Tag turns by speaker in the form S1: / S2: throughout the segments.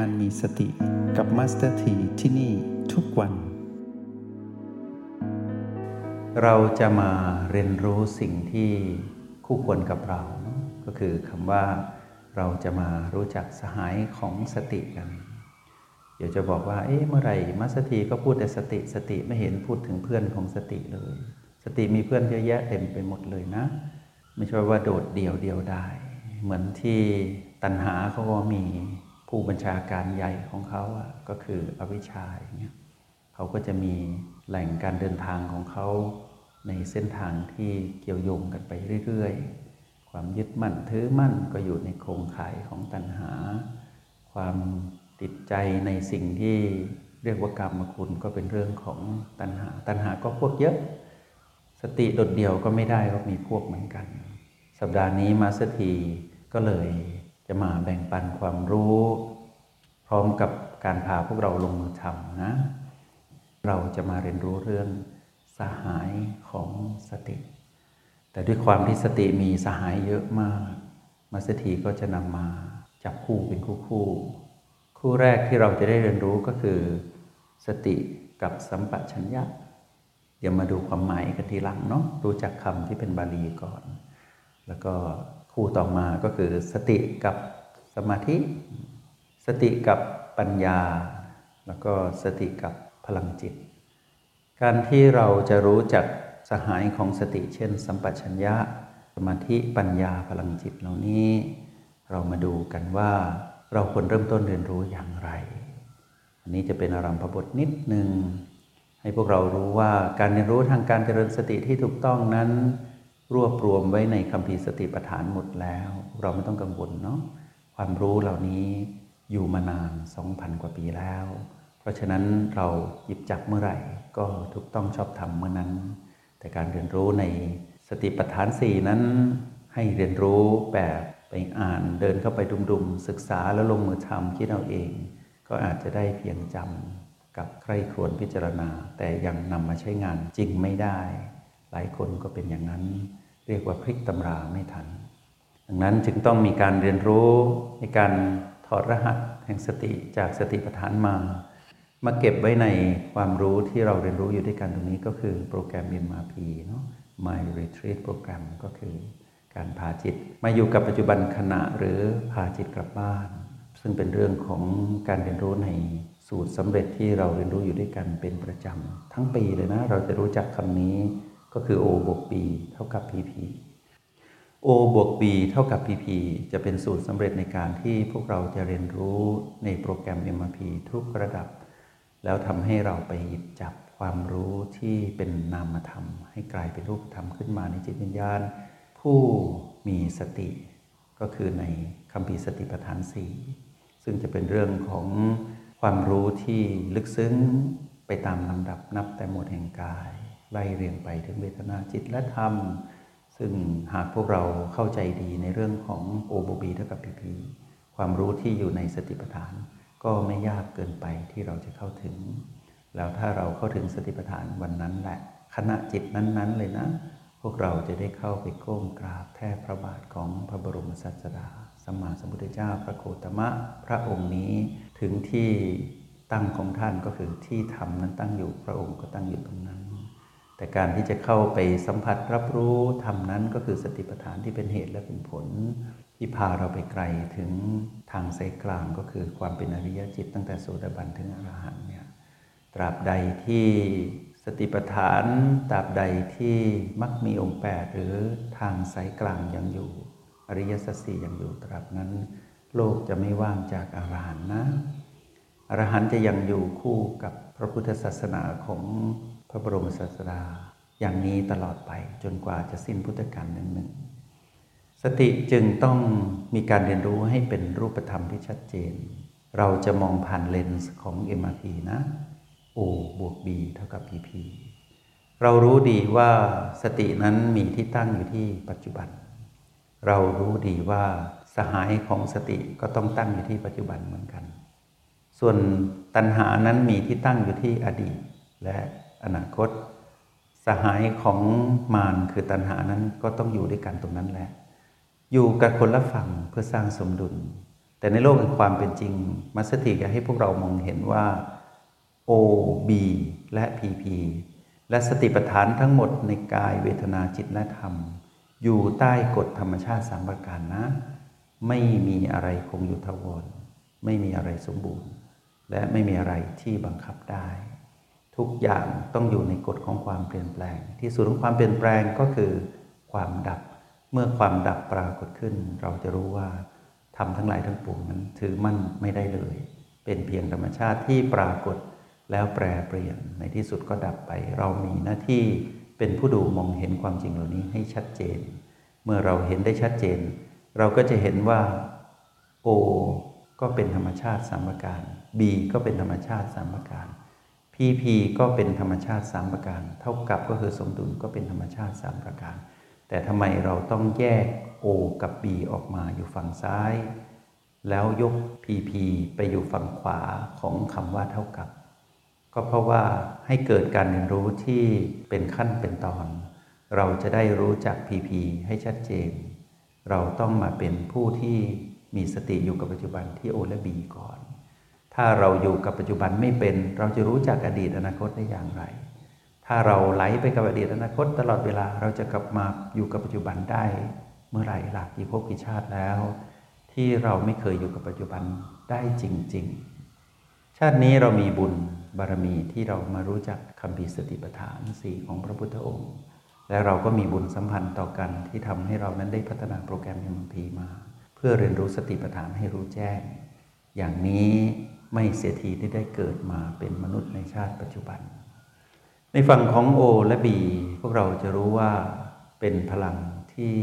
S1: การมีสติกับมาสเตอร์ทีที่นี่ทุกวัน
S2: เราจะมาเรียนรู้สิ่งที่คู่ควรกับเรา ก็คือคำว่าเราจะมารู้จักสหายของสติกัน เดี๋ยวจะบอกว่า เอ๊ะ เมื่อไหร่มาสเตอร์ทีก็พูดแต่สติ สติไม่เห็นพูดถึงเพื่อนของสติเลย สติมีเพื่อนเยอะแยะเต็มไปหมดเลยนะ ไม่ใช่ว่าโดดเดี่ยวเดียวดาย เหมือนที่ตัณหาเขาก็มี ผู้บัญชาการใหญ่ของเขาอะก็คืออวิชชาอย่างเงี้ยเขาก็จะมีแหล่งการเดินทางของเขาในเส้นทางที่เกี่ยวโยงกันไปเรื่อย ๆ ความยึดมั่นถือมั่นก็อยู่ในโครงข่ายของตัณหา ความติดใจในสิ่งที่เรียกว่ากรรมคุณก็เป็นเรื่องของตัณหา ตัณหาก็พวกเยอะ สติโดดเดี่ยวก็ไม่ได้ก็มีพวกเหมือนกัน สัปดาห์นี้มาสถีก็เลย จะมาแบ่งปันความรู้ พร้อมกับการพาพวกเราลงมือทำนะ เราจะมาเรียนรู้เรื่องสหายของสติ แต่ด้วยความที่สติมีสหายเยอะมากมาสถีก็จะนำมาจับคู่เป็นคู่คู่ คู่แรกที่เราจะได้เรียนรู้ก็คือ สติกับสัมปชัญญะเดี๋ยวมาดูความหมายกันทีหลังเนาะรู้จักคำที่เป็นบาลีก่อน แล้วก็ คู่ต่อมาก็คือสติกับสมาธิ สติกับปัญญา แล้วก็สติกับพลังจิต การที่เราจะรู้จักสหายของสติ เช่น สัมปชัญญะ สมาธิปัญญาพลังจิตเหล่านี้ เรามาดูกันว่าเราควรเริ่มต้นเรียนรู้อย่างไร อันนี้จะเป็นอารัมพบทนิดหนึ่งให้พวกเรารู้ว่าการเรียนรู้ทางการเจริญสติที่ถูกต้องนั้น รวบรวมไว้ในคำพีสติปัฏฐานหมดแล้ว เราไม่ต้องกังวลเนาะความรู้เหล่านี้อยู่มานาน 2,000 กว่าปีแล้ว เพราะฉะนั้นเราหยิบจับเมื่อไหร่ก็ถูกต้องชอบทำเมื่อนั้น แต่การเรียนรู้ในสติปัฏฐานสี่นั้น ให้เรียนรู้แบบไปอ่านเดินเข้าไปดุมๆ ศึกษาแล้วลงมือทำคิดเอาเอง ก็อาจจะได้เพียงจำกับใครครวญพิจารณา แต่ยังนำมาใช้งานจริงไม่ได้ หลายคนก็เป็นอย่างนั้น เรียกว่าพลิกตำราไม่ทัน ดังนั้นจึงต้องมีการเรียนรู้ในการถอดรหัสแห่งสติจากสติปัฏฐานมา มาเก็บไว้ในความรู้ที่เราเรียนรู้อยู่ด้วยกันตรงนี้ก็คือโปรแกรม MRP เนาะ My Retreat Program ก็คือการพาจิต มาอยู่กับปัจจุบันขณะหรือพาจิตกลับบ้าน ซึ่งเป็นเรื่องของการเรียนรู้ในสูตรสำเร็จที่เราเรียนรู้อยู่ด้วยกันเป็นประจำทั้งปีเลยนะ เราจะรู้จักคำนี้ ก็คือ O บวก B เท่ากับ PP O บวก B เท่ากับ PP จะเป็นสูตรสำเร็จในการที่พวกเราจะเรียนรู้ในโปรแกรม MRP ทุกระดับ แล้วทำให้เราไปหยิบจับความรู้ที่เป็นนามธรรม ให้กลายเป็นรูปธรรมขึ้นมาในจิตวิญญาณ ผู้มีสติ ก็คือในคำพีสติปัฏฐานสี่ซึ่งจะเป็นเรื่องของความรู้ที่ลึกซึ้งไปตามลำดับนับแต่หมดแห่งกาย ไล่เรียงไปถึงเวทนาจิตและธรรม ซึ่งหากพวกเราเข้าใจดีในเรื่องของโอโบบีเท่ากับพีพีความรู้ที่อยู่ในสติปัฏฐาน ก็ไม่ยากเกินไปที่เราจะเข้าถึง แล้วถ้าเราเข้าถึงสติปัฏฐานวันนั้นแหละ ขณะจิตนั้นๆเลยนะ พวกเราจะได้เข้าไปก้มกราบแทบพระบาทของพระบรมศาสดาสัมมาสัมพุทธเจ้าพระโคตมะ พระองค์นี้ถึงที่ตั้งของท่านก็คือที่ธรรมนั้นตั้งอยู่พระองค์ก็ตั้งอยู่ตรงนั้น แต่การที่จะเข้าไปสัมผัสรับรู้ธรรมนั้นก็คือสติปัฏฐานที่เป็นเหตุและเป็นผล ที่พาเราไปไกลถึงทางสายกลางก็คือความเป็นอริยจิต ตั้งแต่โสดาบันถึงอรหันต์เนี่ยตราบใดที่สติปัฏฐานตราบใดที่มักมีองค์แปดหรือทางสายกลางยังอยู่ อริยสัจสี่ยังอยู่ตราบนั้น โลกจะไม่ว่างจากอรหันต์นะอรหันต์จะยังอยู่คู่กับพระพุทธศาสนาของ ระบรมศาสดาอย่างนี้ตลอดไปจนกว่าจะสิ้นพุทธกาลหนึ่งหนึ่งสติจึงต้องมีการเรียนรู้ให้เป็นรูปธรรมที่ชัดเจน เราจะมองผ่านเลนส์ของ MRP นะ O บวก B เท่ากับ PP เรารู้ดีว่าสตินั้นมีที่ตั้งอยู่ที่ปัจจุบัน เรารู้ดีว่าสหายของสติก็ต้องตั้งอยู่ที่ปัจจุบันเหมือนกัน ส่วนตัณหานั้นมีที่ตั้งอยู่ที่อดีตและ อนาคต สหายของมารคือตัณหานั้นก็ต้องอยู่ด้วยกันตรงนั้นแหละ อยู่กับคนละฝั่งเพื่อสร้างสมดุล แต่ในโลกแห่งความเป็นจริง มัสติอยากให้พวกเรามองเห็นว่า O B และ PP และสติปัฏฐานทั้งหมดในกายเวทนาจิตและธรรม อยู่ใต้กฎธรรมชาติสามประการนะ ไม่มีอะไรคงอยู่ทวรไม่มีอะไรสมบูรณ์ และไม่มีอะไรที่บังคับได้ ทุกอย่างต้องอยู่ในกฎของความเปลี่ยนแปลง ที่สุดของความเปลี่ยนแปลงก็คือความดับ เมื่อความดับปรากฏขึ้น เราจะรู้ว่าทำทั้งหลายทั้งปวงนั้นถือมั่นไม่ได้เลย เป็นเพียงธรรมชาติที่ปรากฏแล้วแปรเปลี่ยนในที่สุดก็ดับไป เรามีหน้าที่เป็นผู้ดูมองเห็นความจริงเหล่านี้ให้ชัดเจน เมื่อเราเห็นได้ชัดเจน เราก็จะเห็นว่า O ก็เป็นธรรมชาติสามประการ B ก็เป็นธรรมชาติสามประการ PP ก็เป็นธรรมชาติสามประการ เท่ากับก็คือสมดุลก็เป็นธรรมชาติสามประการ แต่ทำไมเราต้องแยก O กับ B ออกมาอยู่ฝั่งซ้าย แล้วยก PP ไปอยู่ฝั่งขวาของคำว่าเท่ากับ ก็เพราะว่าให้เกิดการเรียนรู้ที่เป็นขั้นเป็นตอน เราจะได้รู้จัก PP ให้ชัดเจน เราต้องมาเป็นผู้ที่มีสติอยู่กับปัจจุบันที่โอและบีก่อน ถ้าเราอยู่กับปัจจุบันไม่เป็น เราจะรู้จักอดีตอนาคตได้อย่างไร ถ้าเราไหลไปกับอดีตอนาคต ตลอดเวลาเราจะกลับมาอยู่กับปัจจุบันได้ เมื่อไหร่หลักกี่ภพกี่ชาติแล้ว ที่เราไม่เคยอยู่กับปัจจุบันได้จริง ๆ ชาตินี้เรามีบุญบารมีที่เรามารู้จักคำพีสติปัฏฐานสี่ของพระพุทธองค์ และเราก็มีบุญสัมพันธ์ต่อกันที่ทำให้เรานั้นได้พัฒนาโปรแกรมเอ็มพีมา เพื่อเรียนรู้สติปัฏฐานให้รู้แจ้ง อย่างนี้ ไม่เสียทีที่ได้เกิดมาเป็นมนุษย์ในชาติปัจจุบัน ในฝั่งของโอและบีพวกเราจะรู้ว่าเป็นพลังที่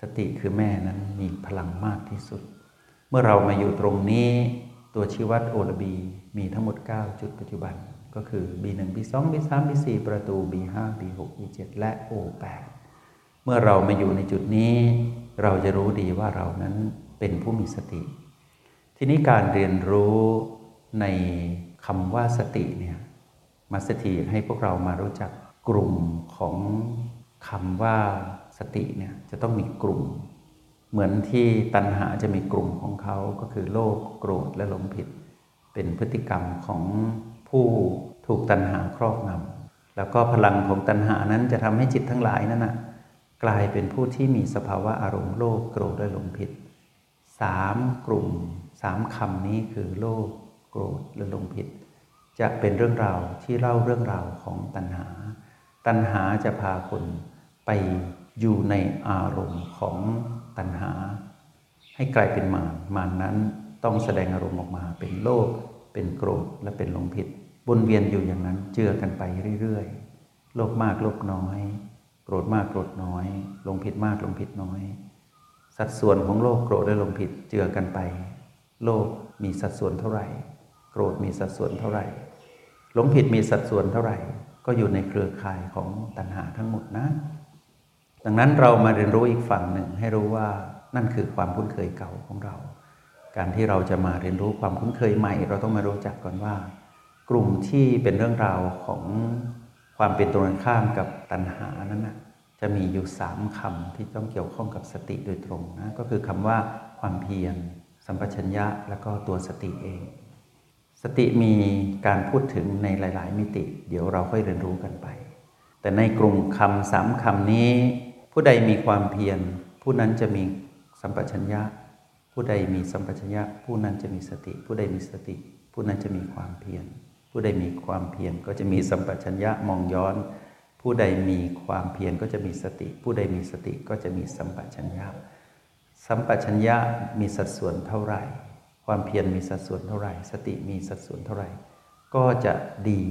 S2: สติคือแม่นั้นมีพลังมากที่สุด เมื่อเรามาอยู่ตรงนี้ตัวชี้วัดโอและบีมีทั้งหมด 9 จุดปัจจุบัน ก็คือ B1 B2 B3 B4 ประตู B5 B6 B7 และ O8 เมื่อเรามาอยู่ในจุดนี้เราจะรู้ดีว่าเรานั้นเป็นผู้มีสติ ทีนี้การเรียนรู้ ในคำว่าสติเนี่ยมาสติให้พวกเรามารู้จักกลุ่มของคำว่าสติเนี่ยจะต้องมีกลุ่ม เหมือนที่ตัณหาจะมีกลุ่มของเขาก็คือโลภโกรธและหลงผิด เป็นพฤติกรรมของผู้ถูกตัณหาครอบงำแล้วก็พลังของตัณหานั้นจะทำให้จิตทั้งหลายนั้นนะกลายเป็นผู้ที่มีสภาวะอารมณ์โลภโกรธและหลงผิดสามกลุ่มสามคำนี้คือโลภ โกรธและหลงผิด จะเป็นเรื่องราวที่เล่าเรื่องราวของตัณหา ตัณหาจะพาคนไปอยู่ในอารมณ์ของตัณหา ให้กลายเป็นมารมารนนั้นต้องแสดงอารมณ์ออกมาเป็นโลภเป็นโกรธและเป็นหลงผิดวนเวียนอยู่อย่างนั้นเจือกันไปเรื่อยๆโลภมากโลภน้อย โกรธมากโกรธน้อยหลงผิดมากหลงผิดน้อย สัดส่วนของโลภโกรธและหลงผิดเจือกันไป โลภมีสัดส่วนเท่าไหร่ โกรธมีสัดส่วนเท่าไหร่หลงผิดมีสัดส่วนเท่าไหร่ ก็อยู่ในเครือข่ายของตัณหาทั้งหมดนะ ดังนั้นเรามาเรียนรู้อีกฝั่งหนึ่งให้รู้ว่านั่นคือความคุ้นเคยเก่าของเรา การที่เราจะมาเรียนรู้ความคุ้นเคยใหม่ เราต้องมารู้จักก่อนว่า กลุ่มที่เป็นเรื่องราวของความเป็นตรงข้ามกับตัณหานั้นนะจะมีอยู่สามคำที่ต้องเกี่ยวข้องกับสติโดยตรงนะก็คือคำว่าความเพียรสัมปชัญญะ แล้วก็ตัวสติเอง สติมีการพูดถึงในหลาย ๆ มิติ เดี๋ยวเราค่อยเรียนรู้กันไป แต่ในกลุ่มคำสามคำนี้ ผู้ใดมีความเพียรผู้นั้นจะมีสัมปชัญญะ ผู้ใดมีสัมปชัญญะ ผู้นั้นจะมีสติ ผู้ใดมีสติ ผู้นั้นจะมีความเพียรผู้ใดมีความเพียรก็จะมีสัมปชัญญะมองย้อน ผู้ใดมีความเพียรก็จะมีสติ ผู้ใดมีสติก็จะมีสัมปชัญญะ สัมปชัญญะมีสัดส่วนเท่าไหร่ ความเพียรมีสัดส่วนเท่าไหร่ สติมีสัดส่วนเท่าไหร่ ก็จะดี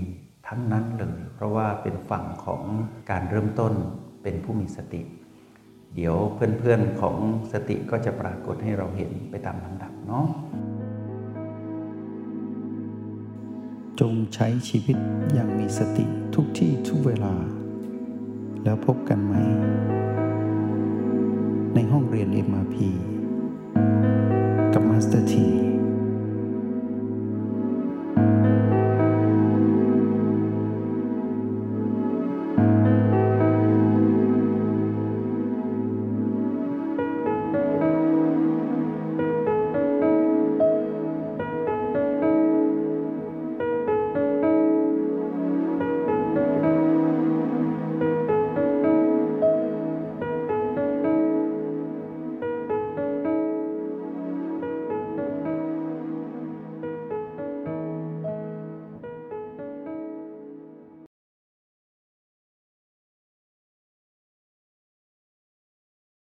S2: ทั้งนั้นเลย เพราะว่าเป็นฝั่งของการเริ่มต้นเป็นผู้มีสติ เดี๋ยวเพื่อนๆของสติก็จะปรากฏให้เราเห็นไปตามลำดับเนาะ
S1: จงใช้ชีวิตอย่างมีสติทุกที่ทุกเวลา แล้วพบกันไหม ในห้องเรียน MRP That he.